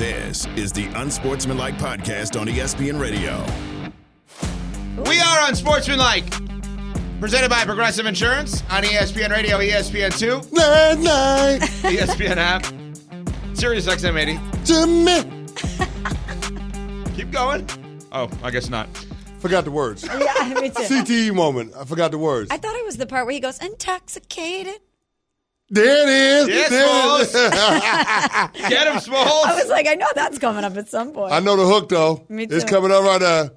This is the Unsportsmanlike Podcast on ESPN Radio. We are Unsportsmanlike. Presented by Progressive Insurance on ESPN Radio, ESPN2, Night, night, ESPN app, Sirius XM 80. to me. Keep going. Oh, I guess not. Forgot the words. Yeah, me too. CTE moment. I forgot the words. I thought it was the part where he goes intoxicated. There it is. Yes, there it is. Get him, Smalls. I was like, I know that's coming up at some point. I know the hook though. Me It's coming up right now.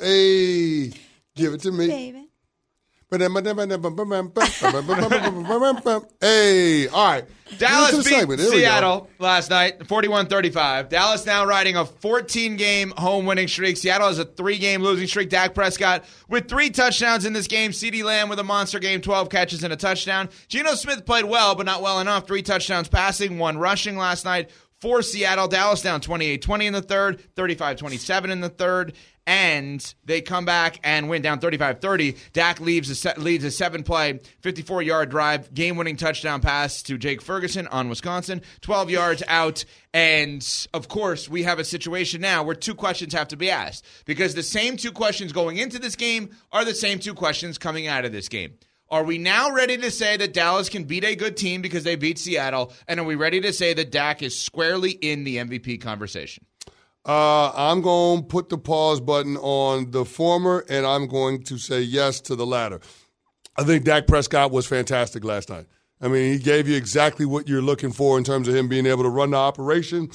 Hey, give it to me. Baby. Hey, all right. Dallas beat. Seattle last night, 41-35. Dallas now riding a 14-game home winning streak. Seattle has a three-game losing streak. Dak Prescott with three touchdowns in this game. CeeDee Lamb with a monster game, 12 catches and a touchdown. Geno Smith played well, but not well enough. Three touchdowns passing, one rushing last night for Seattle. Dallas down 28-20 in the third, 35-27 in the third, and they come back and win down 35-30. Dak leaves a leads a seven-play, 54-yard drive, game-winning touchdown pass to Jake Ferguson on Wisconsin, 12 yards out. And of course, we have a situation now where two questions have to be asked because the same two questions going into this game are the same two questions coming out of this game. Are we now ready to say that Dallas can beat a good team because they beat Seattle? And are we ready to say that Dak is squarely in the MVP conversation? Uh, I'm going to put the pause button on the former, and I'm going to say yes to the latter. I think Dak Prescott was fantastic last night. I mean, he gave you exactly what you're looking for in terms of him being able to run the operation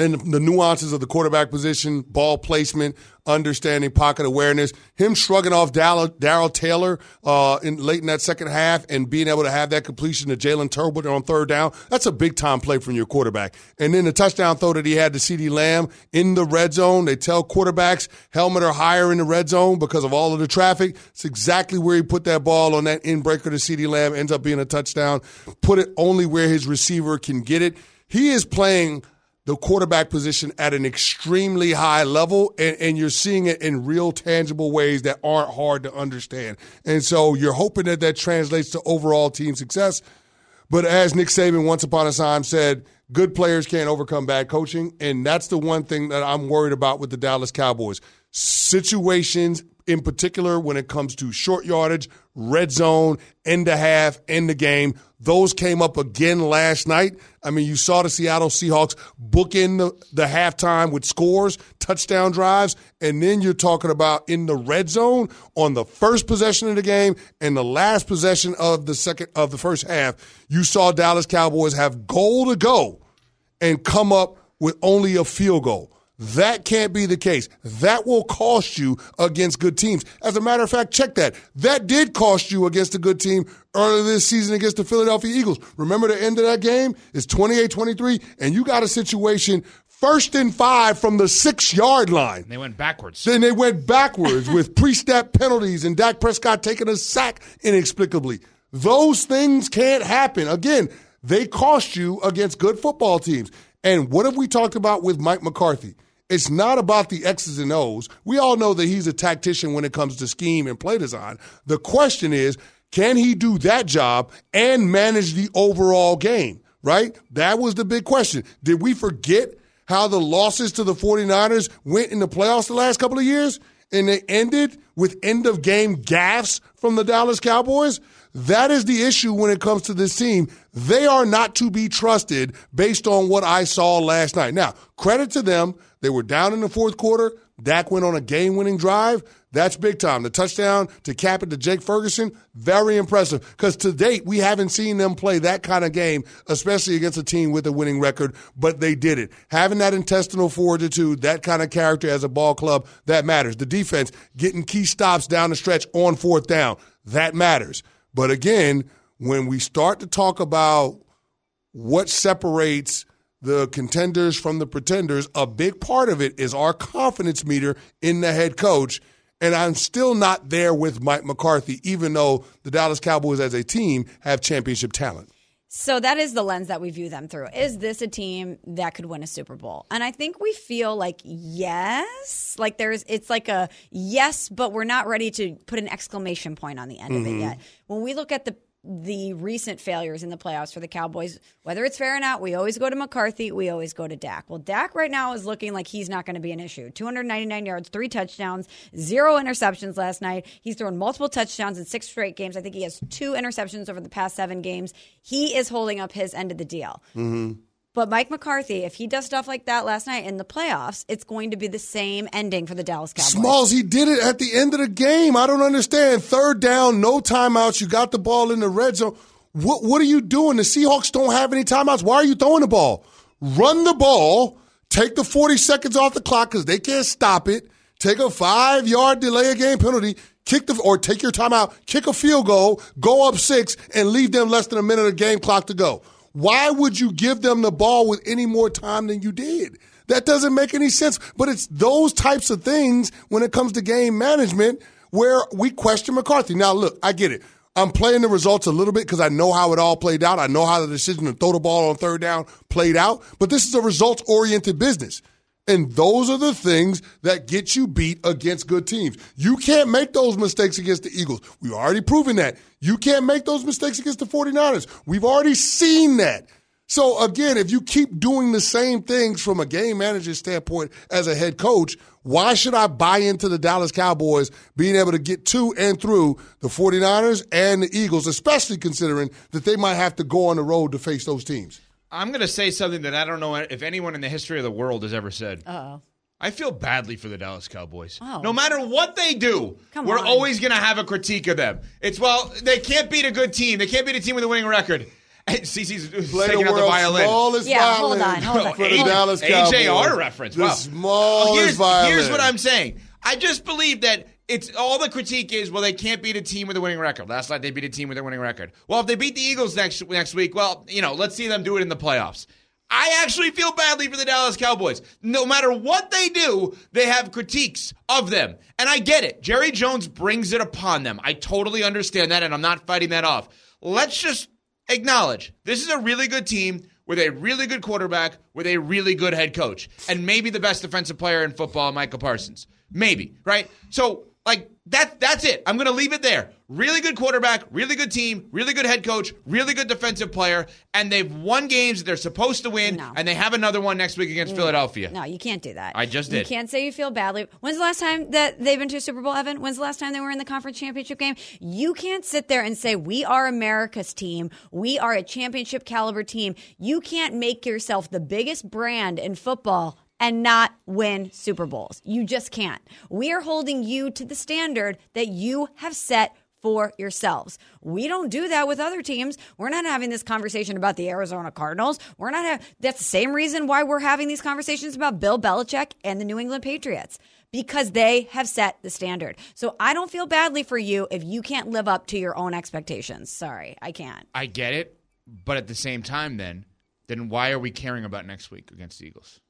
and the nuances of the quarterback position, ball placement, understanding pocket awareness. Him shrugging off Darrell Taylor uh, in late in that second half and being able to have that completion to Jalen Tolbert on third down. That's a big time play from your quarterback. And then the touchdown throw that he had to CeeDee Lamb in the red zone. They tell quarterbacks helmet or higher in the red zone because of all of the traffic. It's exactly where he put that ball on that in breaker to CeeDee Lamb. Ends up being a touchdown. Put it only where his receiver can get it. He is playing the quarterback position at an extremely high level, and, and you're seeing it in real, tangible ways that aren't hard to understand. And so you're hoping that that translates to overall team success. But as Nick Saban once upon a time said, good players can't overcome bad coaching. And that's the one thing that I'm worried about with the Dallas Cowboys. Situations, in particular, when it comes to short yardage, red zone, end of half, end the game, those came up again last night. I mean, you saw the Seattle Seahawks book in the, the halftime with scores, touchdown drives, and then you're talking about in the red zone on the first possession of the game and the last possession of the second of the first half. You saw Dallas Cowboys have goal to go and come up with only a field goal. That can't be the case. That will cost you against good teams. As a matter of fact, check that. That did cost you against a good team earlier this season against the Philadelphia Eagles. Remember the end of that game? It's 28-23, and you got a situation first and five from the six-yard line. They went backwards. Then they went backwards with pre-snap penalties and Dak Prescott taking a sack inexplicably. Those things can't happen. Again, they cost you against good football teams. And what have we talked about with Mike McCarthy? It's not about the X's and O's. We all know that he's a tactician when it comes to scheme and play design. The question is, can he do that job and manage the overall game? Right? That was the big question. Did we forget how the losses to the 49ers went in the playoffs the last couple of years? And they ended with end of game gaffes from the Dallas Cowboys? That is the issue when it comes to this team. They are not to be trusted based on what I saw last night. Now, credit to them. They were down in the fourth quarter. Dak went on a game winning drive. That's big time. The touchdown to cap it to Jake Ferguson, very impressive. Because to date, we haven't seen them play that kind of game, especially against a team with a winning record, but they did it. Having that intestinal fortitude, that kind of character as a ball club, that matters. The defense getting key stops down the stretch on fourth down, that matters. But again, when we start to talk about what separates the contenders from the pretenders, a big part of it is our confidence meter in the head coach. And I'm still not there with Mike McCarthy, even though the Dallas Cowboys as a team have championship talent. So that is the lens that we view them through. Is this a team that could win a Super Bowl? And I think we feel like yes, like there's it's like a yes, but we're not ready to put an exclamation point on the end of it mm-hmm. yet. When we look at the the recent failures in the playoffs for the Cowboys, whether it's fair or not, we always go to McCarthy, we always go to Dak. Well, Dak right now is looking like he's not going to be an issue. 299 yards, three touchdowns, zero interceptions last night. He's thrown multiple touchdowns in six straight games. I think he has two interceptions over the past seven games. He is holding up his end of the deal. Mm-hmm. But Mike McCarthy, if he does stuff like that last night in the playoffs, it's going to be the same ending for the Dallas Cowboys. Smalls, he did it at the end of the game. I don't understand. Third down, no timeouts. You got the ball in the red zone. What what are you doing? The Seahawks don't have any timeouts. Why are you throwing the ball? Run the ball. Take the 40 seconds off the clock because they can't stop it. Take a five yard delay of game penalty. Kick the or take your timeout. Kick a field goal. Go up six and leave them less than a minute of game clock to go. Why would you give them the ball with any more time than you did? That doesn't make any sense. But it's those types of things when it comes to game management where we question McCarthy. Now, look, I get it. I'm playing the results a little bit because I know how it all played out. I know how the decision to throw the ball on third down played out. But this is a results oriented business. And those are the things that get you beat against good teams. You can't make those mistakes against the Eagles. We've already proven that. You can't make those mistakes against the 49ers. We've already seen that. So again, if you keep doing the same things from a game manager standpoint as a head coach, why should I buy into the Dallas Cowboys being able to get to and through the 49ers and the Eagles, especially considering that they might have to go on the road to face those teams? I'm going to say something that I don't know if anyone in the history of the world has ever said. oh. I feel badly for the Dallas Cowboys. Oh. No matter what they do, Come we're on. always going to have a critique of them. It's, well, they can't beat a good team. They can't beat a team with a winning record. Cece's Play taking the out the violin. smallest Yeah, hold on, hold on. for the A- Dallas Cowboys. AJR reference. The Wow. smallest here's, violin. here's what I'm saying. I just believe that it's all the critique is well they can't beat a team with a winning record. Last night they beat a team with a winning record. Well, if they beat the Eagles next next week, well, you know, let's see them do it in the playoffs. I actually feel badly for the Dallas Cowboys. No matter what they do, they have critiques of them. And I get it. Jerry Jones brings it upon them. I totally understand that, and I'm not fighting that off. Let's just acknowledge this is a really good team with a really good quarterback, with a really good head coach, and maybe the best defensive player in football, Micah Parsons. Maybe, right? So, like, that, that's it. I'm going to leave it there. Really good quarterback, really good team, really good head coach, really good defensive player, and they've won games that they're supposed to win, No. and they have another one next week against mm. Philadelphia. No, you can't do that. I just did. You can't say you feel badly. When's the last time that they've been to a Super Bowl, Evan? When's the last time they were in the conference championship game? You can't sit there and say, we are America's team. We are a championship caliber team. You can't make yourself the biggest brand in football and not win Super Bowls. You just can't. We are holding you to the standard that you have set for yourselves. We don't do that with other teams. We're not having this conversation about the Arizona Cardinals. We're not have, that's the same reason why we're having these conversations about Bill Belichick and the New England Patriots because they have set the standard. So I don't feel badly for you if you can't live up to your own expectations. Sorry, I can't. I get it, but at the same time, then, then why are we caring about next week against the Eagles?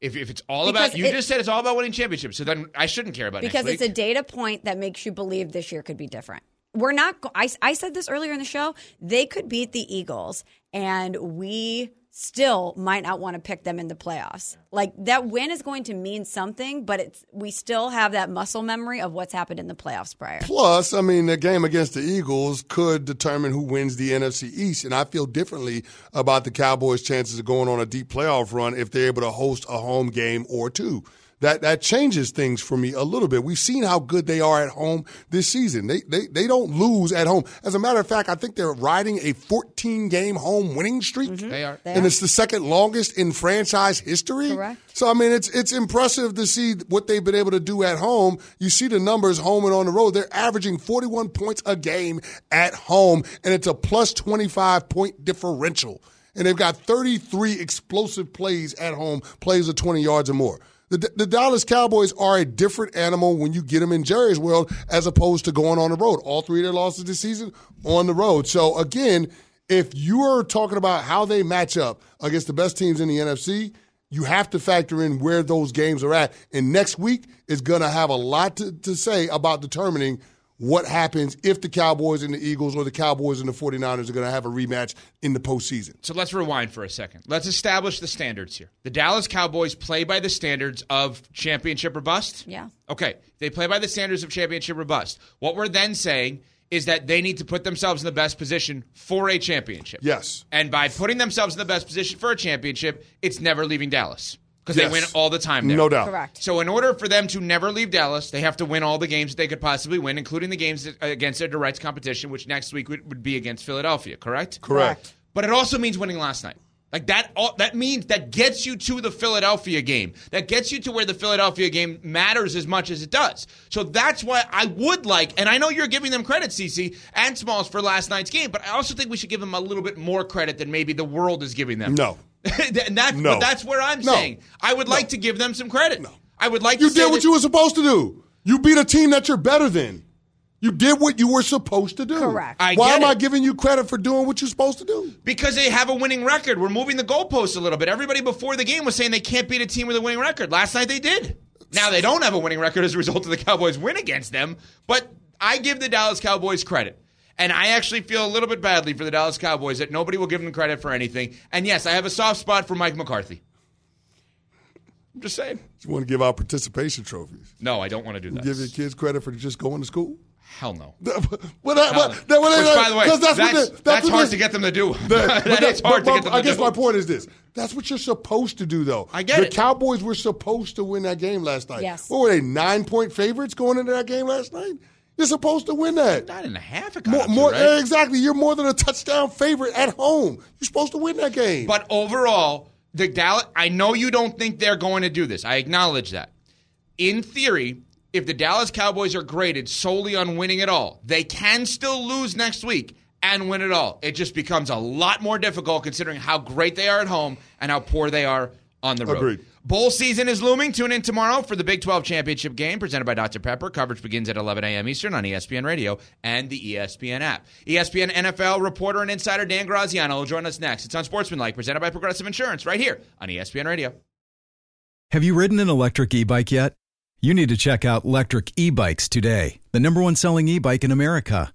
If, if it's all Because about, you it- just said it's all about winning championships, so then I shouldn't care about it. because it's a data point that makes you believe this year could be different. We're not. I, I said this earlier in the show. They could beat the Eagles, and we still might not want to pick them in the playoffs. Like that win is going to mean something, but it's we still have that muscle memory of what's happened in the playoffs prior. Plus, I mean, the game against the Eagles could determine who wins the NFC East. And I feel differently about the Cowboys' chances of going on a deep playoff run if they're able to host a home game or two. That that changes things for me a little bit. We've seen how good they are at home this season. They they they don't lose at home. As a matter of fact, I think they're riding a 14 game home winning streak. Mm-hmm. They are. They and are. it's the second longest in franchise history. Correct. So I mean, it's it's impressive to see what they've been able to do at home. You see the numbers home and on the road. They're averaging 41 points a game at home, and it's a plus 25 point differential. And they've got 33 explosive plays at home, plays of 20 yards or more. The, the Dallas Cowboys are a different animal when you get them in Jerry's world as opposed to going on the road. All three of their losses this season on the road. So again, if you are talking about how they match up against the best teams in the NFC, you have to factor in where those games are at. And next week is going to have a lot to, to say about determining what happens if the Cowboys and the Eagles or the Cowboys and the 49ers are going to have a rematch in the postseason. So let's rewind for a second. Let's establish the standards here. The Dallas Cowboys play by the standards of championship or bust? Yeah. Okay. They play by the standards of championship or bust. What we're then saying is that they need to put themselves in the best position for a championship. Yes. And by putting themselves in the best position for a championship, it's never leaving Dallas because Yes. they win all the time there. No doubt. Correct. So, in order for them to never leave Dallas, they have to win all the games that they could possibly win, including the games against their direct competition, which next week would, would be against Philadelphia. Correct. Correct. But it also means winning last night. Like that, all, that means that gets you to the Philadelphia game. That gets you to where the Philadelphia game matters as much as it does. So that's why I would like, and I know you're giving them credit, CC and Smalls, for last night's game, but I also think we should give them a little bit more credit than maybe the world is giving them. No. and that's, No. but that's where I'm No. saying I would like to give them some credit. No. I would like You to say did what that- you were supposed to do. You beat a team that you're better than. You did what you were supposed to do. Correct. I Why get am I giving you credit for doing what you're supposed to do? Because they have a winning record. We're moving the goalposts a little bit. Everybody before the game was saying they can't beat a team with a winning record. Last night they did. Now they don't have a winning record as a result of the Cowboys win against them, but I give the Dallas Cowboys credit. And I actually feel a little bit badly for the Dallas Cowboys that nobody will give them credit for anything. And yes, I have a soft spot for Mike McCarthy. I'm just saying. You want to give out participation trophies. No, I don't want to do that. Give your kids credit for just going to school. Hell no. well, that, Hell well, no. that, well, Which, that- by the way, 'cause that's, what that's, they- what hard to get them to do. That- that is hard but- to get them I to guess do. my point is this: that's what you're supposed to do, though. I get the it. Cowboys were supposed to win that game last night. Yes. What were they? Nine point favorites going into that game last night. You're supposed to win that. Nine and a half. It got More, more right? exactly. You're more than a touchdown favorite at home. You're supposed to win that game. But overall, the Dallas. I know you don't think they're going to do this. I acknowledge that. In theory, if the Dallas Cowboys are graded solely on winning it all, they can still lose next week and win it all. It just becomes a lot more difficult considering how great they are at home and how poor they are on the road. Agreed. Bowl season is looming. Tune in tomorrow for the Big 12 championship game presented by Dr. Pepper. Coverage begins at 11 a.m. Eastern on ESPN Radio and the ESPN app. ESPN NFL reporter and insider Dan Graziano will join us next. It's Unsportsmanlike, presented by Progressive Insurance, right here on ESPN Radio. Have you ridden an electric e bike yet? You need to check out Electric E Bikes today, the number one selling e bike in America.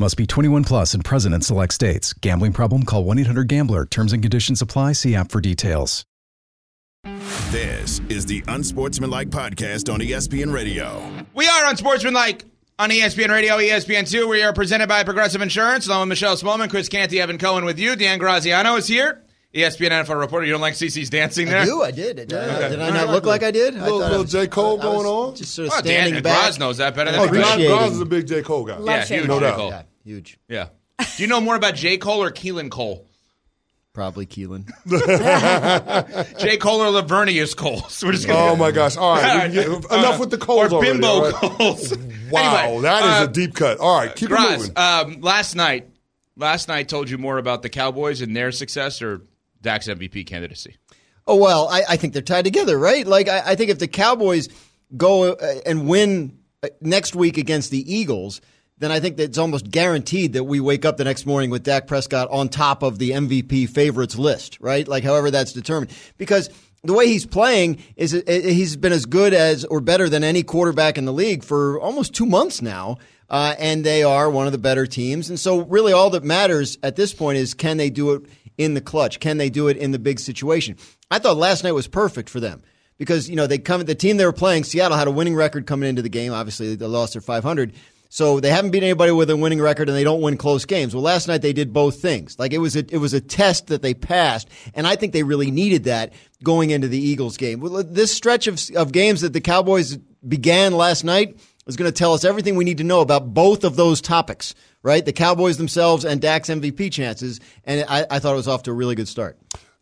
Must be 21 plus and present in select states. Gambling problem? Call 1 800 Gambler. Terms and conditions apply. See app for details. This is the Unsportsmanlike Podcast on ESPN Radio. We are Unsportsmanlike on ESPN Radio, ESPN2. We are presented by Progressive Insurance, along with Michelle Smallman, Chris Canty, Evan Cohen with you. Dan Graziano is here. ESPN NFL reporter. You don't like CC's dancing there? I do. I did. Did, I- did I not look like I did? I Little- I little was- J. Cole I- I was going on? Just sort of Oh, standing Dan back. Graz knows that better than Oh, anybody. Graz, appreciating- Graz is a big J. Cole guy. Love Yeah, Shane. huge No J. doubt. Cole. Yeah, huge. Yeah. Do you know more about J. Cole or Keelan Cole? Probably Keelan. J. Cole or Laveranues Cole? We're just gonna Oh my gosh! All right, we get- enough with the Coles or already, bimbo all right? Coles. Wow, Anyway, that is uh, a deep cut. All right, keep it Graz, moving. um, last night, last night told you more about the Cowboys and their success or Dak's MVP candidacy. Oh well, I, I think they're tied together, right? Like I, I think if the Cowboys go uh, and win uh, next week against the Eagles, then I think that it's almost guaranteed that we wake up the next morning with Dak Prescott on top of the MVP favorites list, right? Like however that's determined, because the way he's playing is uh, he's been as good as or better than any quarterback in the league for almost two months now. Uh, and they are one of the better teams. And so, really, all that matters at this point is can they do it in the clutch? Can they do it in the big situation? I thought last night was perfect for them because you know they come the team they were playing. Seattle had a winning record coming into the game. Obviously, they lost their 500, So they haven't beat anybody with a winning record, and they don't win close games. Well, last night they did both things. Like it was a it was a test that they passed, and I think they really needed that going into the Eagles game. This stretch of of games that the Cowboys began last night is going to tell us everything we need to know about both of those topics. Right, the Cowboys themselves and Dak's MVP chances, and I, I thought it was off to a really good start.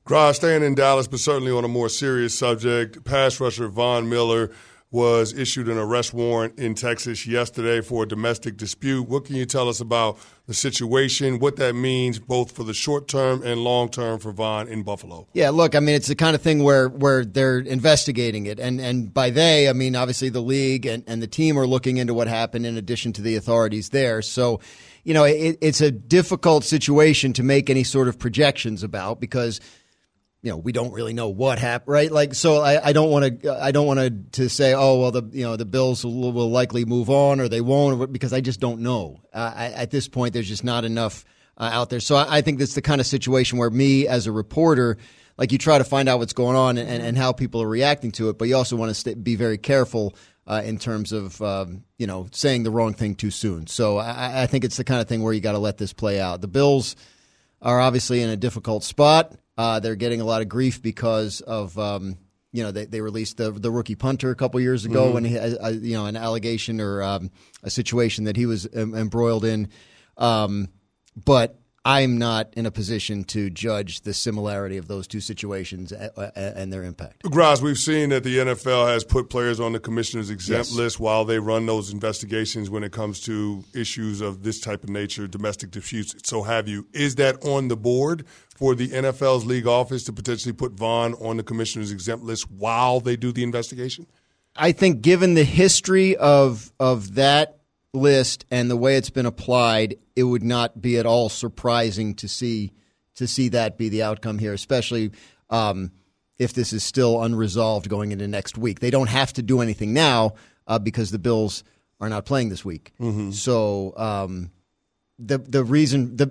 Graz, staying in Dallas, but certainly on a more serious subject, pass rusher Von Miller was issued an arrest warrant in Texas yesterday for a domestic dispute. What can you tell us about the situation, what that means both for the short term and long term for Von in Buffalo? Yeah, look, I mean, it's the kind of thing where, where they're investigating it. And, and by they, I mean, obviously the league and, and the team are looking into what happened in addition to the authorities there. So, you know, it, it's a difficult situation to make any sort of projections about because – you know we don't really know what happened, right? Like, so I, don't want to I don't want to say, oh well, the you know the Bills will, will likely move on or they won't, because I just don't know. Uh, I, at this point, there's just not enough uh, out there. So I, I think that's the kind of situation where me as a reporter, like you try to find out what's going on and, and how people are reacting to it, but you also want to stay, be very careful. Uh, in terms of um, you know saying the wrong thing too soon, so I, I think it's the kind of thing where you got to let this play out. The Bills are obviously in a difficult spot. Uh, they're getting a lot of grief because of um, you know they, they released the the rookie punter a couple years ago mm-hmm. he uh, you know an allegation or um, a situation that he was embroiled in. Um, but I'm not in a position to judge the similarity of those two situations and their impact. Graz, we've seen that the NFL has put players on the commissioner's exempt yes. list while they run those investigations when it comes to issues of this type of nature, domestic disputes, so have you. Is that on the board for the NFL's league office to potentially put Von on the commissioner's exempt list while they do the investigation? I think, given the history of of that list and the way it's been applied, it would not be at all surprising to see to see that be the outcome here, especially um, if this is still unresolved going into next week. They don't have to do anything now uh, because the Bills are not playing this week. Mm-hmm. So um, the the reason the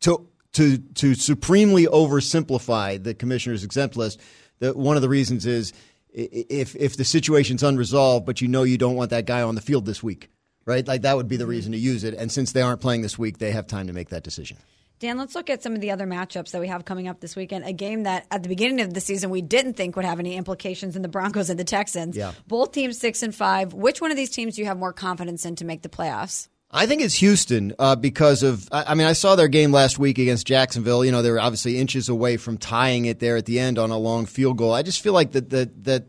to to to supremely oversimplify the commissioner's exempt list, one of the reasons is if if the situation's unresolved, but you know you don't want that guy on the field this week right? Like that would be the reason to use it. And since they aren't playing this week, they have time to make that decision. Dan, let's look at some of the other matchups that we have coming up this weekend. A game that at the beginning of the season we didn't think would have any implications in the Broncos and the Texans. Yeah. Both teams six and five. Which one of these teams do you have more confidence in to make the playoffs? I think it's Houston uh, because of. I mean, I saw their game last week against Jacksonville. You know, they were obviously inches away from tying it there at the end on a long field goal. I just feel like that that that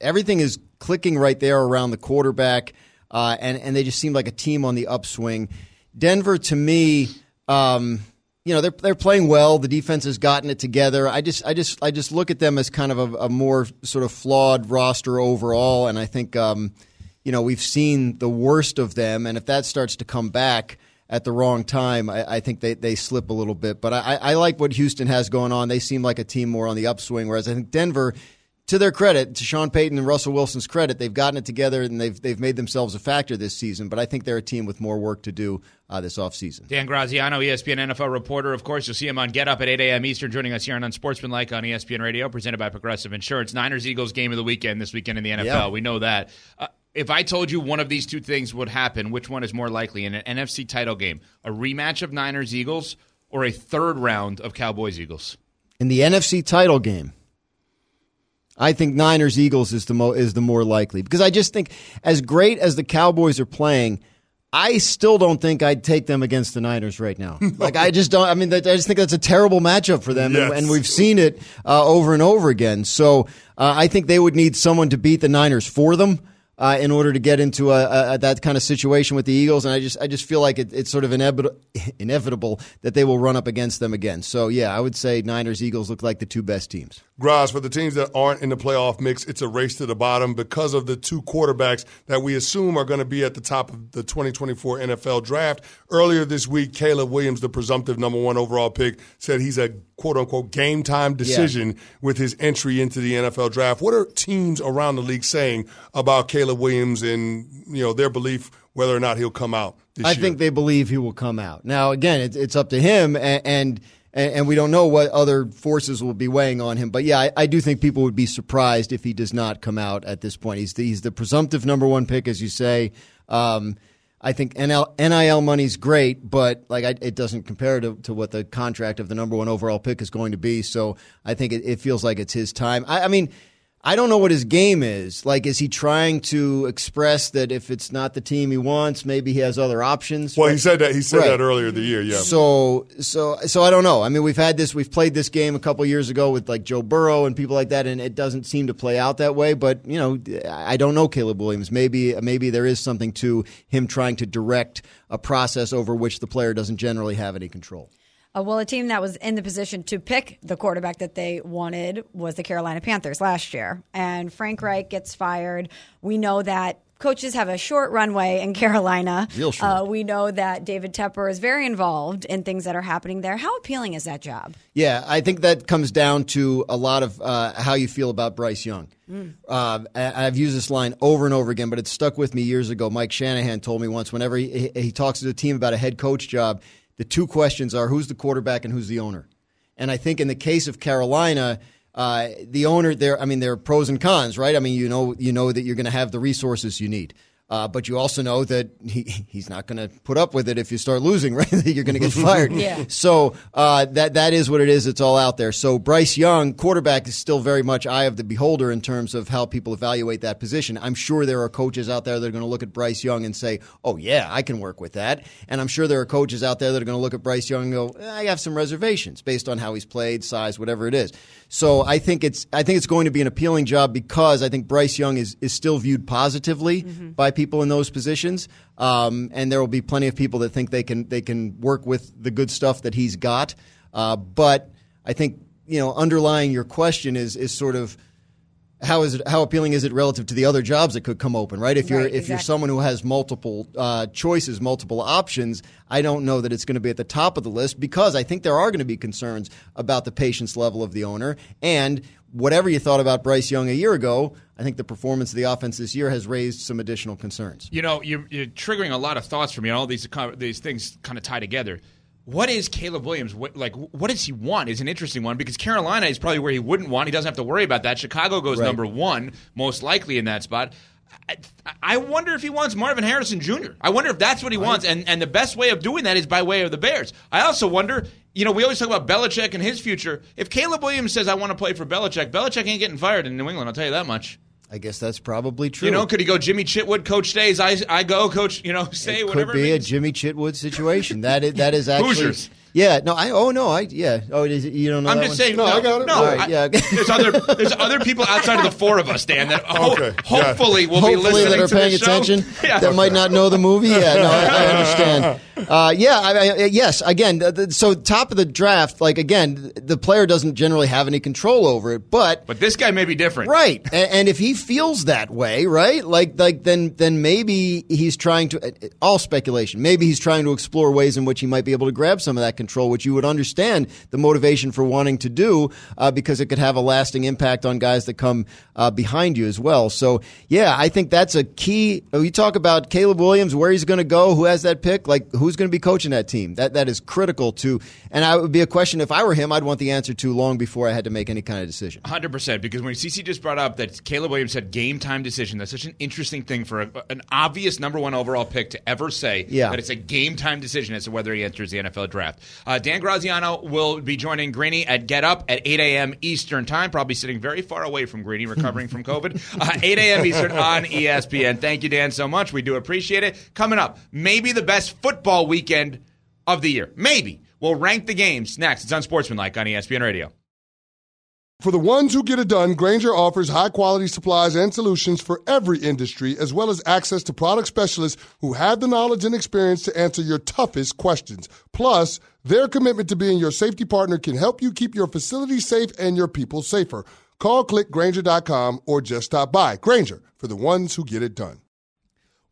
everything is clicking right there around the quarterback uh, and and they just seem like a team on the upswing. Denver, to me, um, you know, they're they're playing well. The defense has gotten it together. I just I just I just look at them as kind of a, a more sort of flawed roster overall, and I think um, you know we've seen the worst of them, and if that starts to come back at the wrong time, I, I, think they, they slip a little bit. But I, I, like what Houston has going on. They seem like a team more on the upswing, whereas I think Denver to their credit, to Sean Payton and Russell Wilson's credit, they've gotten it together and they've they've made themselves a factor this season. But I think they're a team with more work to do uh, this offseason. Dan Graziano, ESPN NFL reporter. Of course, you'll see him on Get Up at 8 a.m. Eastern, joining us here on Unsportsmanlike on ESPN Radio, presented by Progressive Insurance. Niners Eagles game of the weekend this weekend in the NFL. Yeah. We know that. Uh, if I told you one of these two things would happen, which one is more likely in an NFC title game? A rematch of Niners Eagles or a third round of Cowboys Eagles? In the NFC title game. I think Niners Eagles is the mo- is the more likely because I just think as great as the Cowboys are playing, I still don't think I'd take them against the Niners right now. like I just don't. I mean, I just think that's a terrible matchup for them, yes. and, and, we've seen it uh, over and over again. So uh, I think they would need someone to beat the Niners for them uh, in order to get into a, a, that kind of situation with the Eagles. And I just I just feel like it, it's sort of inevitable that they will run up against them again. So yeah, I would say Niners Eagles look like the two best teams. Graz, for the teams that aren't in the playoff mix, it's a race to the bottom because of the two quarterbacks that we assume are going to be at the top of the 2024 NFL draft. Earlier this week, Caleb Williams, the presumptive number one overall pick, said he's a quote unquote game time decision yeah. with his entry into the NFL draft. What are teams around the league saying about Caleb Williams and you know their belief whether or not he'll come out? I year? think they believe he will come out. Now, again, it's, it's up to him and, and and, and, we don't know what other forces will be weighing on him. But yeah, I, I, do think people would be surprised if he does not come out at this point. He's the, he's the presumptive number one pick, as you say. Um, I think NL, NIL money's great, but like I, it doesn't compare to, to what the contract of the number one overall pick is going to be. So I think it, it feels like it's his time. I, I mean, I don't know what his game is. Like, is he trying to express that if it's not the team he wants, maybe he has other options? Well, he said that he said Right. that earlier in the year. Yeah. So, so, so I don't know. I mean, we've had this. We've played this game a couple years ago with like Joe Burrow and people like that, and it doesn't seem to play out that way. But you know, I don't know Caleb Williams. Maybe, maybe there is something to him trying to direct a process over which the player doesn't generally have any control. Uh, well, a team that was in the position to pick the quarterback that they wanted was the Carolina Panthers last year. And Frank Reich gets fired. We know that coaches have a short runway in Carolina. Real short. Uh, we know that David Tepper is very involved in things that are happening there. How appealing is that job? Yeah, I think that comes down to a lot of uh, how you feel about Bryce Young. Uh, I- I've used this line over and over again, but it stuck with me years ago. Mike Shanahan told me once whenever he, he talks to the team about a head coach job, the two questions are who's the quarterback and who's the owner. And I think in the case of Carolina, uh, the owner there, I mean, there are pros and cons, right? I mean, you know, you know that you're going to have the resources you need. Uh, but you also know that he, he's not going to put up with it if you start losing, right? you're going to get fired. Yeah. So uh, that that is what it is. It's all out there. So Bryce Young, quarterback, is still very much eye of the beholder in terms of how people evaluate that position. I'm sure there are coaches out there that are going to look at Bryce Young and say, "Oh yeah, I can work with that." And I'm sure there are coaches out there that are going to look at Bryce Young and go, "Eh, "I have some reservations based on how he's played, size, whatever it is." So I think it's I think it's going to be an appealing job because I think Bryce Young is is still viewed positively by people in those positions. Um, and there will be plenty of people that think they can they can work with the good stuff that he's got. Uh, but I think you know underlying your question is is sort of how is it how appealing is it relative to the other jobs that could come open right if you're Right, if you're someone who has multiple uh, choices multiple options i don't know that it's going to be at the top of the list because i think there are going to be concerns about the patience level of the owner and whatever you thought about bryce young a year ago i think the performance of the offense this year has raised some additional concerns You know, you're, you're triggering a lot of thoughts for me. And all these co- these things kind of tie together. What is Caleb Williams? What, like, what does he want? Is an interesting one because Carolina is probably where he wouldn't want. He doesn't have to worry about that. Chicago goes Right. number one, most likely in that spot. I, I wonder if he wants Marvin Harrison Jr. I wonder if that's what he wants, and and the best way of doing that is by way of the Bears. I also wonder. You know, we always talk about Belichick and his future. If Caleb Williams says, "I want to play for Belichick," Belichick ain't getting fired in New England. I'll tell you that much. I guess that's probably true You know, could he go Jimmy Chitwood, coach stays, I, I go, coach, you know, stay, it whatever could be it a. Jimmy Chitwood situation. That is that is actually Hoosiers. yeah. No, I oh no, I yeah. Oh, is it, you don't know. I'm that just one? saying. No, No, I got it. No, All right, I- yeah. there's other there's other people outside of the four of us, Dan. That ho- Okay, yeah. hopefully be Hopefully listening that are to paying this show. attention Yeah. that might not know the movie. Yeah, no, I, I understand. Uh, yeah, I, I, yes. Again, th- th- so top of the draft, like again, the player doesn't generally have any control over it, but But this guy may be different. Right, and, and if he feels that way, right, like like then then maybe he's trying to uh, all speculation. Maybe he's trying to explore ways in which he might be able to grab some of that control, which you would understand the motivation for wanting to do, uh, because it could have a lasting impact on guys that come uh, behind you as well. So yeah, I think that's a key. We talk about Caleb Williams, where he's going to go, who has that pick, like who's going to be coaching that team. That that is critical to, and I would be a question if I were him, I'd want the answer to long before I had to make any kind of decision. Hundred percent, because when CC just brought up that Caleb Williams said game time decision, that's such an interesting thing for a, an obvious number one overall pick to ever say Yeah. that it's a game time decision as to whether he enters the NFL draft. Uh, Dan Graziano will be joining Greeny at Get Up at 8 a.m. Eastern time, probably sitting very far away from Greeny, recovering from COVID. Uh, 8 a.m. Eastern on ESPN. Thank you, Dan, so much. We do appreciate it. Coming up, maybe the best football weekend of the year. Maybe. We'll rank the games next. It's on Unsportsmanlike on ESPN Radio. For the ones who get it done, Grainger offers high quality supplies and solutions for every industry, as well as access to product specialists who have the knowledge and experience to answer your toughest questions. Plus, their commitment to being your safety partner can help you keep your facility safe and your people safer. Call clickgrainger.com or just stop by. Grainger, for the ones who get it done.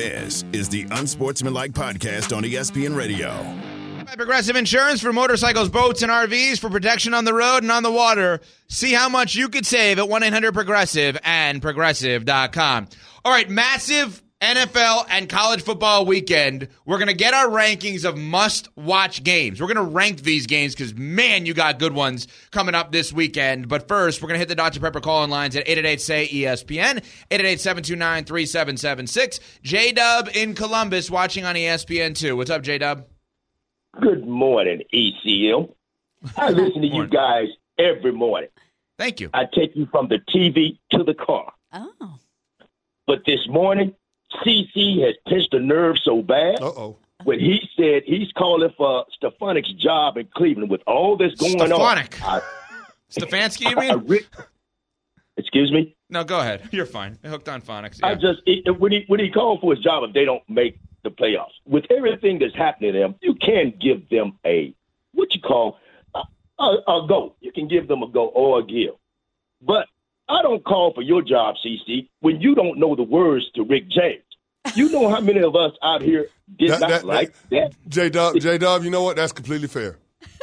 This is the Unsportsmanlike Podcast on ESPN Radio. By Progressive Insurance for motorcycles, boats, and RVs for protection on the road and on the water. See how much you could save at 1 800 Progressive and Progressive.com. All right, massive NFL and college football weekend. We're going to get our rankings of must watch games. We're going to rank these games because, man, you got good ones coming up this weekend. But first, we're going to hit the Dr. Pepper call in lines at 888 say ESPN, 888 729 3776. J Dub in Columbus watching on ESPN 2. What's up, J Dub? Good morning, ECM. I listen to you guys every morning. Thank you. I take you from the TV to the car. Oh. But this morning, CC has pinched a nerve so bad Uh oh. when he said he's calling for Stefanik's job in Cleveland with all this going Stefanik. on. Stefanski, you I, I mean? re- Excuse me. No, go ahead. You're fine. I hooked on phonics. I just it, when he when he called for his job if they don't make the playoffs with everything that's happening to them, you can give them a what you call a, a, a go. You can give them a go or a give, but I don't call for your job, CC, when you don't know the words to Rick James. You know how many of us out here did That- not that- like that. J Dub, J Dub, you know what? That's completely fair.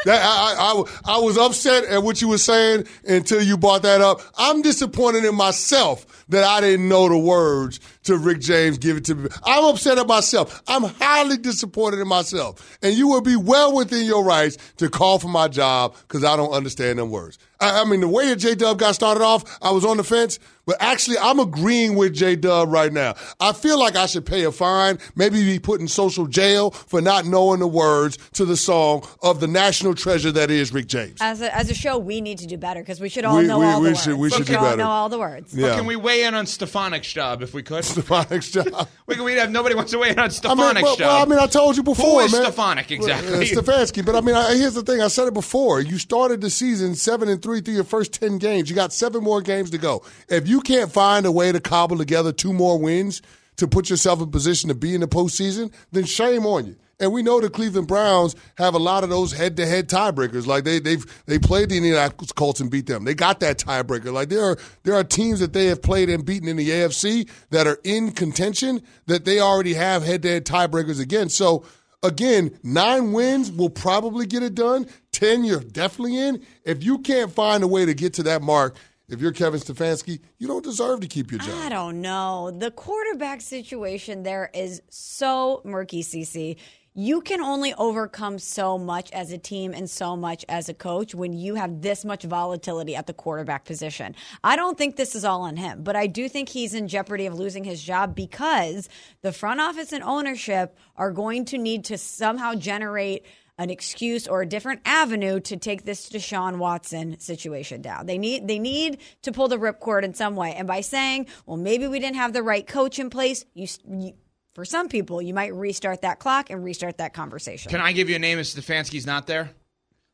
That, I, I, I, I was upset at what you were saying until you brought that up. I'm disappointed in myself that I didn't know the words to Rick James give it to me. I'm upset at myself. I'm highly disappointed in myself. And you will be well within your rights to call for my job because I don't understand them words. I, I mean, the way that J Dub got started off, I was on the fence, but actually, I'm agreeing with J Dub right now. I feel like I should pay a fine, maybe be put in social jail for not knowing the words to the song of the national treasure that is Rick James. As a, as a show, we need to do better because we should all We- know we- all we the should- words. we should should do all better. know all the words. Yeah. Can we weigh in on Stefanik's job if we could? Stefanik's job. we can, we have nobody wants to weigh in on I Stefanik's mean, well, job. well, I mean, I told you before, Who is man. Stefanik exactly? Uh, Stefanski. But I mean, I, here's the thing. I said it before. You started the season seven and three through your first ten games. You got seven more games to go. If you can't find a way to cobble together two more wins to put yourself in position to be in the postseason, then shame on you. And we know the Cleveland Browns have a lot of those head-to-head tiebreakers. Like they they've they played the Indianapolis Colts and beat them. They got that tiebreaker. Like there are there are teams that they have played and beaten in the AFC that are in contention that they already have head-to-head tiebreakers against. So again, nine wins will probably get it done. Ten, you're definitely in. If you can't find a way to get to that mark, if you're Kevin Stefanski, you don't deserve to keep your job. I don't know. The quarterback situation there is so murky, CC. You can only overcome so much as a team and so much as a coach when you have this much volatility at the quarterback position. I don't think this is all on him, but I do think he's in jeopardy of losing his job because the front office and ownership are going to need to somehow generate an excuse or a different avenue to take this Deshaun Watson situation down. They need they need to pull the ripcord in some way. And by saying, well, maybe we didn't have the right coach in place, you, you for some people, you might restart that clock and restart that conversation. Can I give you a name if Stefanski's not there?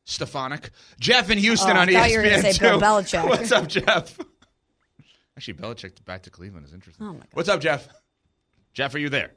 Stefanik. Jeff in Houston Oh, I on thought ESPN. you were say too. Bill Belichick. What's up, Jeff? Actually, Belichick back to Cleveland is interesting. Oh, my God. What's up, Jeff? Jeff, are you there?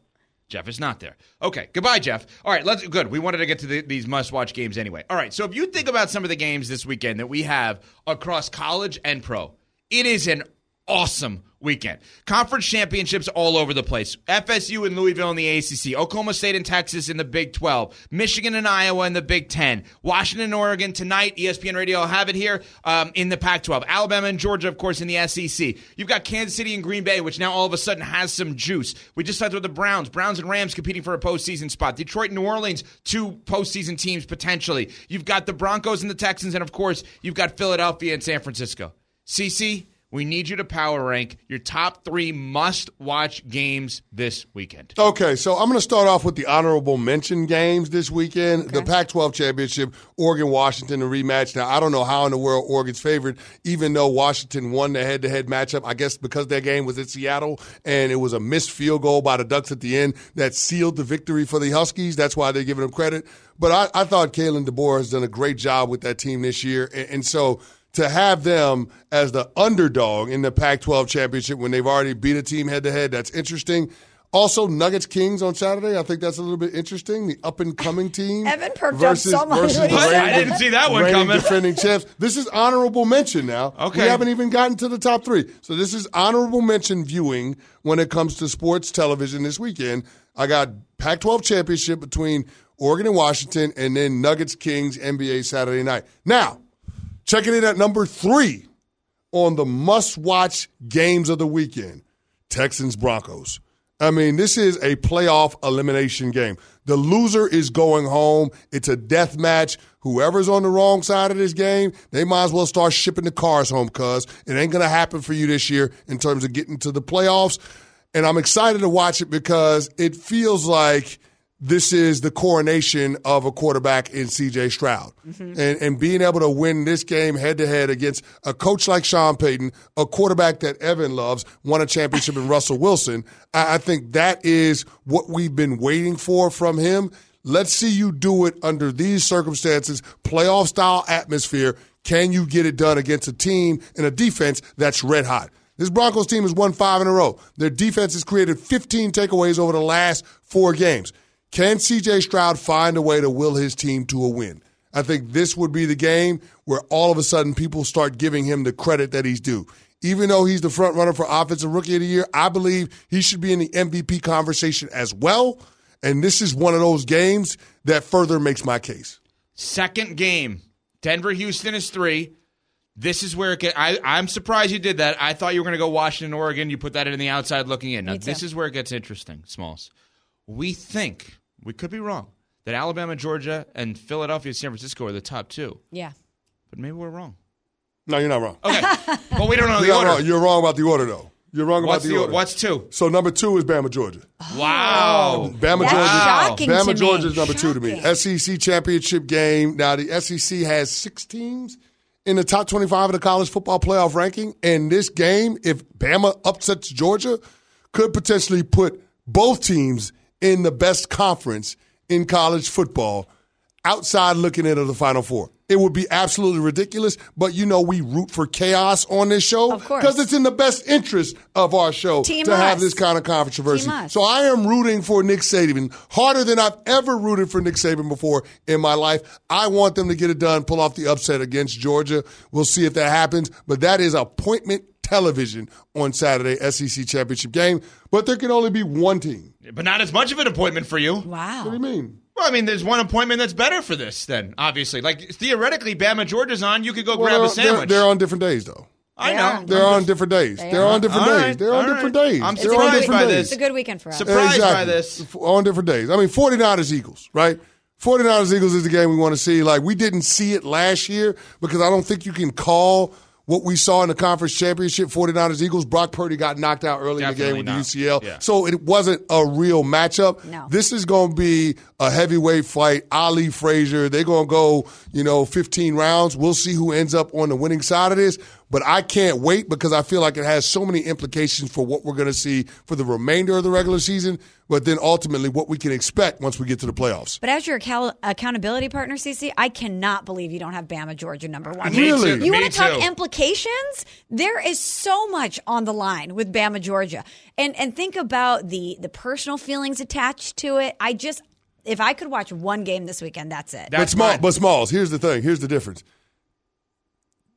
Jeff is not there. Okay, goodbye, Jeff. All right, let's good. We wanted to get to the, these must-watch games anyway. All right, so if you think about some of the games this weekend that we have across college and pro, it is an awesome weekend. Conference championships all over the place. FSU and Louisville in the ACC, Oklahoma State and Texas in the Big 12, Michigan and Iowa in the Big 10, Washington and Oregon tonight. ESPN Radio will have it here um, in the Pac 12, Alabama and Georgia, of course, in the SEC. You've got Kansas City and Green Bay, which now all of a sudden has some juice. We just talked about the Browns, Browns and Rams competing for a postseason spot. Detroit and New Orleans, two postseason teams potentially. You've got the Broncos and the Texans, and of course, you've got Philadelphia and San Francisco. CC, we need you to power rank your top three must watch games this weekend. Okay, so I'm going to start off with the honorable mention games this weekend. The Pac 12 championship, Oregon Washington, the rematch. Now, I don't know how in the world Oregon's favored, even though Washington won the head to head matchup. I guess because their game was in Seattle and it was a missed field goal by the Ducks at the end that sealed the victory for the Huskies. That's why they're giving them credit. But I, I thought Kalen DeBoer has done a great job with that team this year. And, and so to have them as the underdog in the Pac 12 championship when they've already beat a team head to head, that's interesting. Also, Nuggets Kings on Saturday. I think that's a little bit interesting. The up and coming team. Evan perked up versus, so much versus the reigning- I didn't see that one coming. defending champs. This is honorable mention now. Okay. We haven't even gotten to the top three. So this is honorable mention viewing when it comes to sports television this weekend. I got Pac 12 championship between Oregon and Washington, and then Nuggets Kings NBA Saturday night. Now, checking in at number three on the must watch games of the weekend Texans Broncos. I mean, this is a playoff elimination game. The loser is going home. It's a death match. Whoever's on the wrong side of this game, they might as well start shipping the cars home, cuz it ain't going to happen for you this year in terms of getting to the playoffs. And I'm excited to watch it because it feels like this is the coronation of a quarterback in CJ Stroud. Mm-hmm. And, and being able to win this game head to head against a coach like Sean Payton, a quarterback that Evan loves, won a championship in Russell Wilson, I, I think that is what we've been waiting for from him. Let's see you do it under these circumstances, playoff style atmosphere. Can you get it done against a team and a defense that's red hot? This Broncos team has won five in a row. Their defense has created 15 takeaways over the last four games. Can CJ Stroud find a way to will his team to a win? I think this would be the game where all of a sudden people start giving him the credit that he's due. Even though he's the front runner for Offensive Rookie of the Year, I believe he should be in the MVP conversation as well. And this is one of those games that further makes my case. Second game, Denver Houston is three. This is where it get. I, I'm surprised you did that. I thought you were going to go Washington, Oregon. You put that in the outside looking in. Now this is where it gets interesting, Smalls. We think we could be wrong that Alabama, Georgia, and Philadelphia, San Francisco are the top two, Yeah. but maybe we're wrong. No, you're not wrong. Okay, but we don't know the You're, not order. wrong. You're wrong about the order, though. You're wrong What's about the, the order. what's two? so number two is Bama, Georgia. Oh. Wow. Bama, That's Georgia. shocking Bama, to me. Georgia is number two to me. SEC championship game. Now the SEC has six teams in the top 25 of the college football playoff ranking, and this game, if Bama upsets Georgia, could potentially put both teams in the best conference in college football. Outside looking into the Final Four, it would be absolutely ridiculous. But you know, we root for chaos on this show because it's in the best interest of our show Team to have this kind of controversy. So I am rooting for Nick Saban harder than I've ever rooted for Nick Saban before in my life. I want them to get it done, pull off the upset against Georgia. We'll see if that happens. But that is appointment television on Saturday, SEC championship game. But there can only be one team. But not as much of an appointment for you. Wow. What do you mean? Well, I mean, there's one appointment that's better for this. Then obviously, like theoretically, Bama Georgia's on. You could go grab a sandwich. They're, they're on different days, though. I know. are. They're on different days. They They're are. on different All days. right, They're on all different right. days. I'm They're surprised different by days. this. It's a good weekend for us. Surprised by this. F- On different days. I mean, 49ers Eagles, right? 49ers Eagles is the game we want to see. Like, we didn't see it last year because I don't think you can call what we saw in the conference championship 49ers Eagles. Brock Purdy got knocked out early in the game with not. the UCL. Yeah. So it wasn't a real matchup. No. This is going to be a heavyweight fight. Ali Frazier, they're going to go, you know, 15 rounds. We'll see who ends up on the winning side of this. But I can't wait because I feel like it has so many implications for what we're going to see for the remainder of the regular season, but then ultimately what we can expect once we get to the playoffs. But as your account- accountability partner, CC, I cannot believe you don't have Bama, Georgia number one. Really? You Me want to talk too. implications? There is so much on the line with Bama, Georgia, and and think about the the personal feelings attached to it. I just, if I could watch one game this weekend, that's it. but small, but Smalls. Here's the thing. Here's the difference.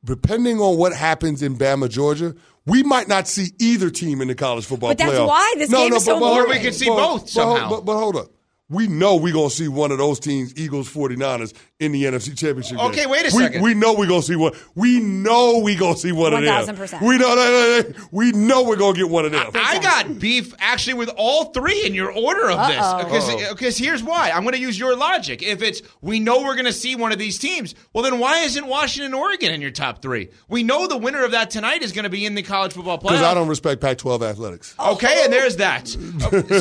Depending on what happens in Bama, Georgia, we might not see either team in the college football But that's playoff. why this game is so hold- important. Or we could see but- both but, somehow. But, but hold up. We know we're going to see one of those teams, Eagles, 49ers, in the NFC Championship game. Okay, wait a We- second. We, know we're going to see one. We know we're going to see one of them. 1000%. We know, no, no, no, we know we're going to get one of them. I got beef actually with all three in your order of Uh-oh. this. Because here's why. I'm going to use your logic. If it's we know we're going to see one of these teams, well, then why isn't Washington, Oregon in your top three? We know the winner of that tonight is going to be in the college football playoff. Because I don't respect Pac 12 athletics. Okay, and there's that.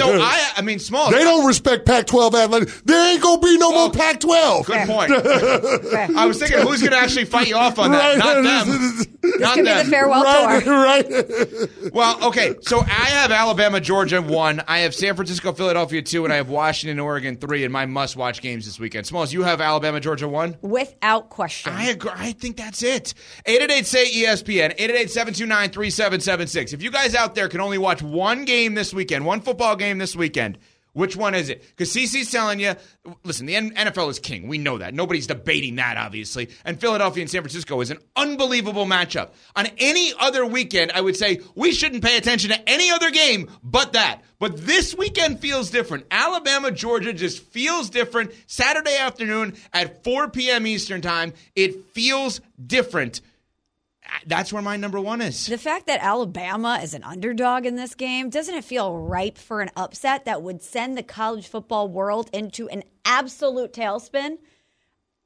So I, I mean, small. They don't respect Pac Pac-12 athletic. There ain't gonna be no more Pac-12. Good point. I was thinking, who's going to actually fight you off on that? Not them. Not Give me the them. farewell Right, tour. right. Well, okay. So I have Alabama, Georgia one. I have San Francisco, Philadelphia two, and I have Washington, Oregon three in my must-watch games this weekend. Smalls, you have Alabama, Georgia one. Without question. I agree. I think that's it. 888 say E ESPN, 888 729 3776. If you guys out there can only watch one game this weekend, one football game this weekend, which one is it? Because CC's telling you, listen, the NFL is king. We know that. Nobody's debating that, obviously. And Philadelphia and San Francisco is an unbelievable matchup. On any other weekend, I would say we shouldn't pay attention to any other game but that. But this weekend feels different. Alabama, Georgia just feels different. Saturday afternoon at 4 p.m. Eastern Time, it feels different. That's where my number one is. The fact that Alabama is an underdog in this game, doesn't it feel ripe for an upset that would send the college football world into an absolute tailspin?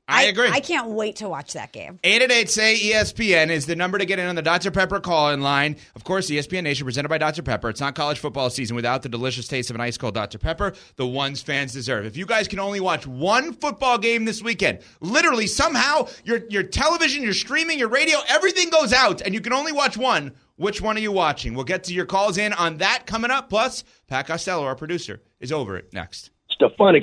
I agree. I can't wait to watch that game. 888 say ESPN is the number to get in on the Dr. Pepper call in line. Of course, ESPN Nation presented by Dr. Pepper. It's not college football season without the delicious taste of an ice cold Dr. Pepper, the ones fans deserve. If you guys can only watch one football game this weekend, literally somehow your your television, your streaming, your radio, everything goes out and you can only watch one. Which one are you watching? We'll get to your calls in on that coming up. Plus, Pat Costello, our producer, is over it next. Stefanik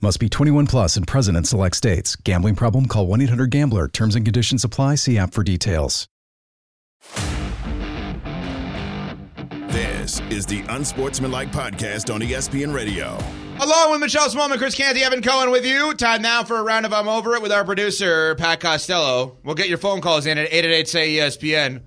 Must be 21 plus and present in select states. Gambling problem? Call 1 800 Gambler. Terms and conditions apply. See app for details. This is the Unsportsmanlike Podcast on ESPN Radio. Along with Michelle Smallman, Chris Canty, Evan Cohen with you. Time now for a round of I'm Over It with our producer, Pat Costello. We'll get your phone calls in at 888 say E ESPN.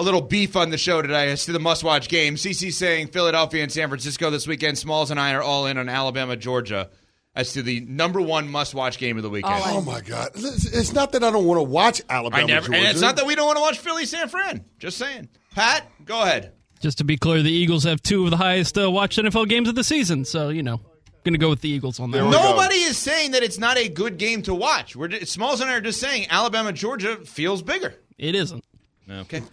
A little beef on the show today as to the must watch game. CC saying Philadelphia and San Francisco this weekend. Smalls and I are all in on Alabama, Georgia as to the number one must watch game of the weekend. Oh my God! It's it's not that I don't want to watch Alabama. I never, and Georgia. it's not that we don't want to watch Philly San Fran. Just saying. Pat, go ahead. Just to be clear, the Eagles have two of the highest uh, watched NFL games of the season. So, you know, going to go with the Eagles on that There one. we go. Nobody is saying that it's not a good game to watch. We're just, Smalls and I are just saying Alabama, Georgia feels bigger. It isn't. Okay.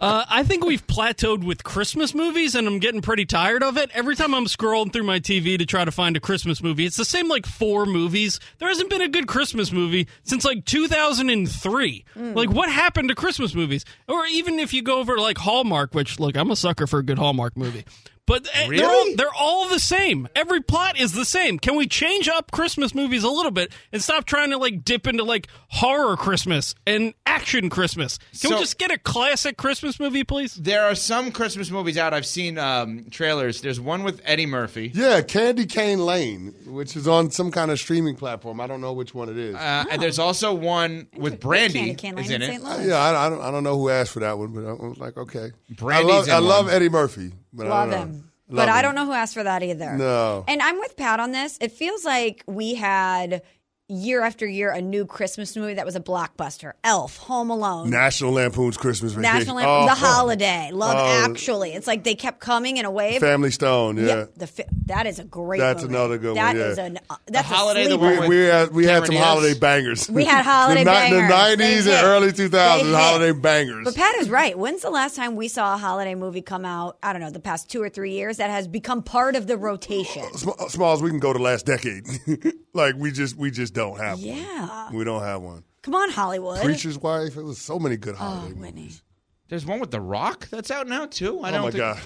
Uh, I think we've plateaued with Christmas movies, and I'm getting pretty tired of it. Every time I'm scrolling through my TV to try to find a Christmas movie, it's the same like four movies. There hasn't been a good Christmas movie since like 2003. Like, what happened to Christmas movies? Or even if you go over to like Hallmark, which look, I'm a sucker for a good Hallmark movie. But uh, they're, all, they're all the same. Every plot is the same. Can we change up Christmas movies a little bit and stop trying to like dip into like horror Christmas and action Christmas? Can So- we just get a classic Christmas movie, please? There are some Christmas movies out. I've seen um, trailers. There's one with Eddie Murphy. Yeah, Candy Cane Lane, which is on some kind of streaming platform. I don't know which one it is. Uh, and there's also one with Brandy Candy Cane is Lane in in it. St. Louis. yeah, I, I don't. I don't know who asked for that one, but I was like, okay. Brandy's I love, in I love one. Eddie Murphy, but I Love don't him. Love but I don't know who asked for that either. No. And I'm with Pat on this. It feels like we had year after year a new Christmas movie that was a blockbuster. Elf, Home Alone. National Lampoon's Christmas Vacation. National Lampoon, Oh, The Holiday, Love Oh. Actually. It's like they kept coming in a wave. Family Stone. Yeah. the fi- that is a great. That's movie. another good That one, yeah. is an uh, that's Holiday, a the sleeper. one We, we had we had some Diaz. holiday bangers. We had holiday the, ni- bangers. The nineties and early two thousands holiday bangers. But Pat is right. When's the last time we saw a holiday movie come out? I don't know, the past two or three years that has become part of the rotation. Sm- Smalls, we can go to last decade. like we just we just don't have Yeah. one. We don't have one. Come on, Hollywood. Preacher's Wife. It was so many good oh, Hollywood Oh, holiday Whitney. movies. There's one with The Rock that's out now too. I Oh don't my think, god.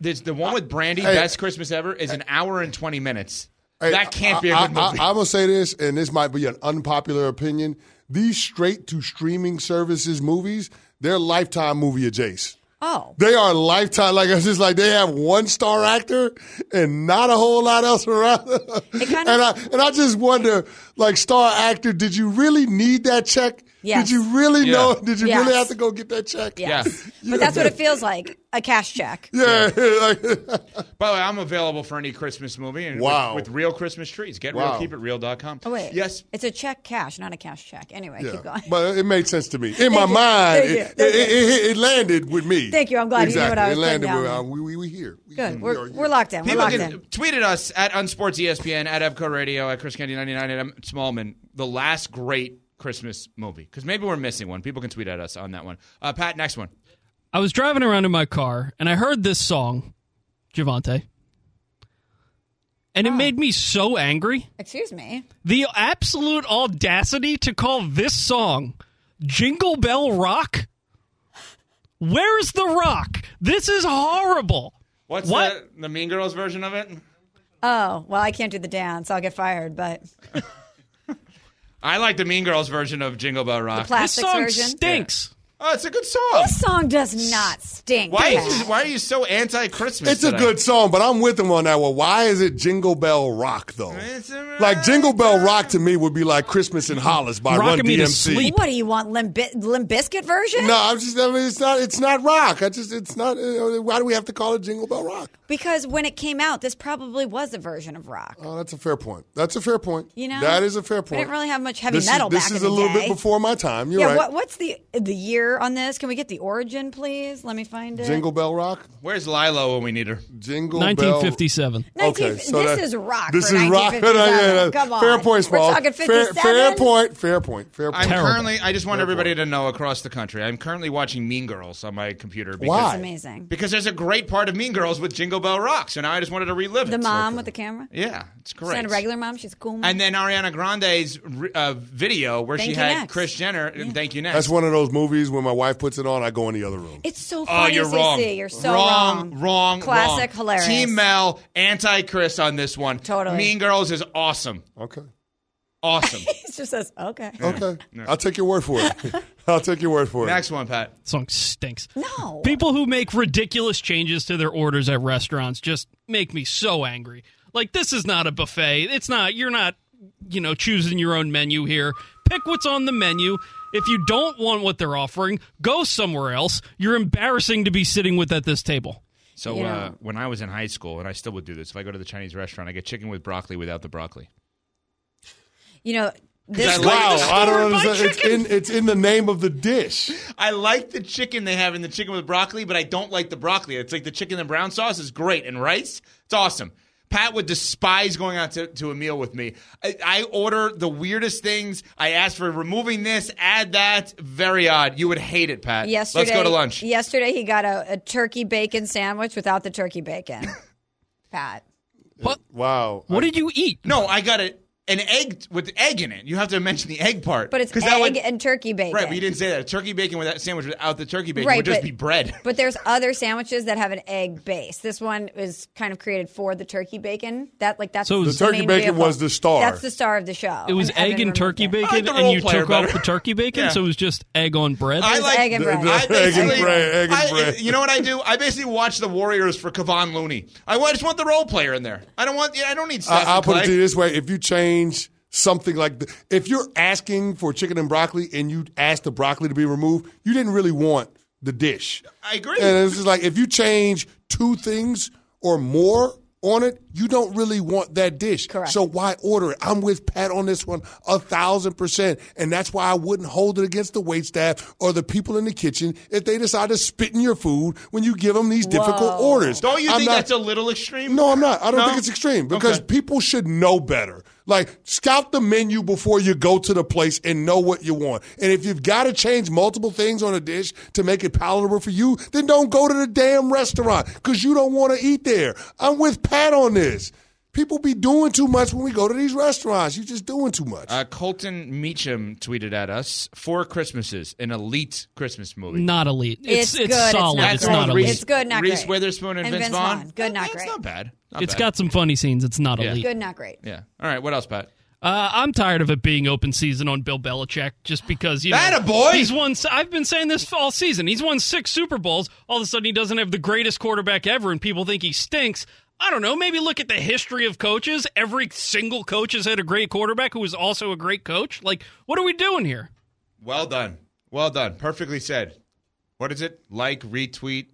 There's the one with Brandy, Hey. Best Christmas Ever, is an hour and 20 minutes. Hey, that can't be a I, good movie. I, am gonna say this, and this might be an unpopular opinion. These straight to streaming services movies, they're lifetime movie adjacent. Oh. They are lifetime. Like it's just like they have one star actor and not a whole lot else around. It kind and I and I just wonder, like star actor, did you really need that check? Yes. Did you really Yeah. know? Did you really have to go get that check? Yes. But that's what it feels like a cash check. Yeah. like- By the way, I'm available for any Christmas movie and Wow. with, with real Christmas trees. Get Wow. real, keep it real.com. Oh, wait. Yes. It's a check cash, not a cash check. Anyway, yeah. keep going. But it made sense to me. In my you. mind, it, it, it, it landed with me. Thank you. I'm glad you knew what I was Exactly. It landed putting with down. uh, we, we, we here. We- Good. we We're, here. we're locked in. We're People locked can in. tweet at us at Unsports ESPN, at Evco Radio, at Chris Canty 99, at M. Smallman, the last great Christmas movie. Because maybe we're missing one. People can tweet at us on that one. Uh, Pat, next one. I was driving around in my car and I heard this song, Javante, and it made me so angry. Excuse me. The absolute audacity to call this song Jingle Bell Rock. Where's the rock? This is horrible. What's What? The, the Mean Girls version of it? Oh, well, I can't do the dance. I'll get fired, but I like the Mean Girls version of Jingle Bell Rock. This plastics song version. stinks. Oh, it's a good song. This song does not stink. Why, Pat. is, why are you so anti-Christmas It's a good song, but I'm with him on that one. Why is it Jingle Bell Rock though? It's Like Jingle Bell Rock to me would be like Christmas in Hollis by Rocking Run me to DMC. sleep. What do you want, Limp, Bi- Limp Bizkit version? No, I'm just. I mean, it's not. It's not rock. I just. It's not. Uh, why do we have to call it Jingle Bell Rock? Because when it came out, this probably was a version of rock. Oh, that's a fair point. That's a fair point. You know, that is a fair We point. didn't really have much heavy this metal is, This is a little day. bit before my time. You're yeah, right. what, what's the the year on this? Can we get the origin, please? Let me find it. Jingle Bell Rock. Where's Lilo when we need her? Jingle 1957. Bell. 19 Okay, so this that- is rock. This for is rock. Yeah, yeah, Come on, Fair point, Small. We're talking fair, 57. fair point. Fair point. Fair point. I'm Terrible. currently. I just want everybody to know across the country. I'm currently watching Mean Girls on my computer. Because, Why? It's amazing. Because there's a great part of Mean Girls with Jingle Bell Rock. So now I just wanted to relive it. The it. mom with the camera. Yeah, it's She's great. not a regular mom. She's a cool mom. And then Ariana Grande's uh, video where Thank she You had Next. Kris Jenner. Thank you next. That's one of those movies when my wife puts it on, I go in the other room. it's so Oh, funny, you're CC. wrong. You're so wrong. wrong. Wrong. Classic, wrong. hilarious. Team Mel, anti Chris on this one. Totally. Mean Girls is awesome. Okay. Awesome. He just says, okay. Okay. I'll take your word for it. I'll take your word for it. next one, Pat. song stinks. No. People who make ridiculous changes to their orders at restaurants just make me so angry. Like this is not a buffet. It's not you're not, you know, choosing your own menu here. Pick what's on the menu. If you don't want what they're offering, go somewhere else. You're embarrassing to be sitting with at this table. So Yeah. uh, when I was in high school, and I still would do this, if I go to the Chinese restaurant, I get chicken with broccoli without the broccoli. You know, this Wow, the I don't store-bought understand. It's chicken. in, it's in the name of the dish. I like the chicken they have in the chicken with broccoli, but I don't like the broccoli. It's like the chicken and brown sauce is great, and rice, it's awesome. Pat would despise going out to, to a meal with me. I, I order the weirdest things. I ask for removing this, add that. Very odd. You would hate it, Pat. yesterday, Let's go to lunch. Yesterday, he got a, a turkey bacon sandwich without the turkey bacon. Pat. What Wow. what did you eat? No, I got it. An egg with egg in it. You have to mention the egg part. But it's 'Cause egg that would- and turkey bacon. Right, but you didn't say that. A turkey bacon with that sandwich without the turkey bacon Right, would just but- be bread. But there's other sandwiches that have an egg base. This one is kind of created for the turkey bacon. That like that's So it The turkey main bacon vehicle. was the star. That's the star of the show. It was And Evan egg and turkey it. I like bacon, and you player took off the turkey bacon, Yeah. so it was just egg on bread. I like egg and the- bread. the- I egg and basically- bread, egg and I- You know what I do? I basically watch the Warriors for Kevon Looney. I wa- just want the role player in there. I don't want. I don't need. Steph I, I'll put it to you this way: if you change something like, the, if you're asking for chicken and broccoli and you ask the broccoli to be removed, you didn't really want the dish. I agree. And it's just like if you change two things or more on it, you don't really want that dish. Correct. So why order it? I'm with Pat on this one a thousand percent. And that's why I wouldn't hold it against the wait staff or the people in the kitchen if they decide to spit in your food when you give them these difficult orders. Don't you I'm think not- that's a little extreme? no, I'm not. I don't No? think it's extreme because Okay. people should know better. Like, scout the menu before you go to the place and know what you want. And if you've got to change multiple things on a dish to make it palatable for you, then don't go to the damn restaurant because you don't want to eat there. I'm with Pat on this. People be doing too much when we go to these restaurants. You're just doing too much. Uh, Colton Meacham tweeted at us: Four Christmases, an elite Christmas movie. Not elite. It's It's it's, good, it's solid. not It's, great. not elite. It's good, not Reese great. Witherspoon and, And Vince, Vince Vaughn. Vaughn. Good, not That's great. not bad. Not It's bad. got some funny scenes. It's not Yeah. elite. Good, not great. Yeah. All right. What else, Pat? Uh, I'm tired of it being open season on Bill Belichick just because you know boy. he's won. I've been saying this all season. He's won six Super Bowls. All of a sudden, he doesn't have the greatest quarterback ever, and people think he stinks. I don't know. Maybe look at the history of coaches. Every single coach has had a great quarterback who was also a great coach. Like, what are we doing here? Well done. Well done. Perfectly said. What is it? Like, retweet,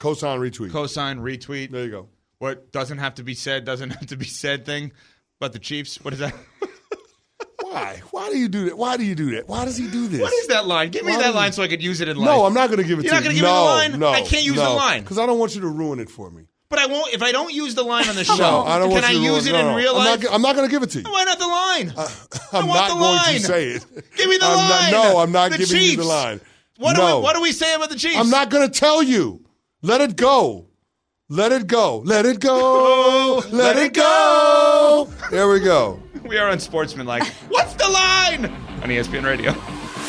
Cosign retweet. cosign, retweet. there you go. What doesn't have to be said doesn't have to be said thing. But the Chiefs, what is that? Why? Why do you do that? Why do you do that? Why does he do this? what is that line? Give me Why that line he- so I could use it in life. No, I'm not going to give it to You're to not you. gonna give me no, the line? No, I can't use the line. because I don't want you to ruin it for me. But I won't. If I don't use the line on the show, No, I don't can want I you to use ruin it no, in real I'm life? Not, I'm not going to give it to you. Why not the line? Uh, I'm want not the going line. to say it. Give me the I'm line. Not, no, I'm not The giving you the line. What, no. do we, what do we say about the Chiefs? I'm not going to tell you. Let it go. Let it go. Let it go. Let it go. There we go. We are Unsportsmanlike, What's the line on ESPN Radio?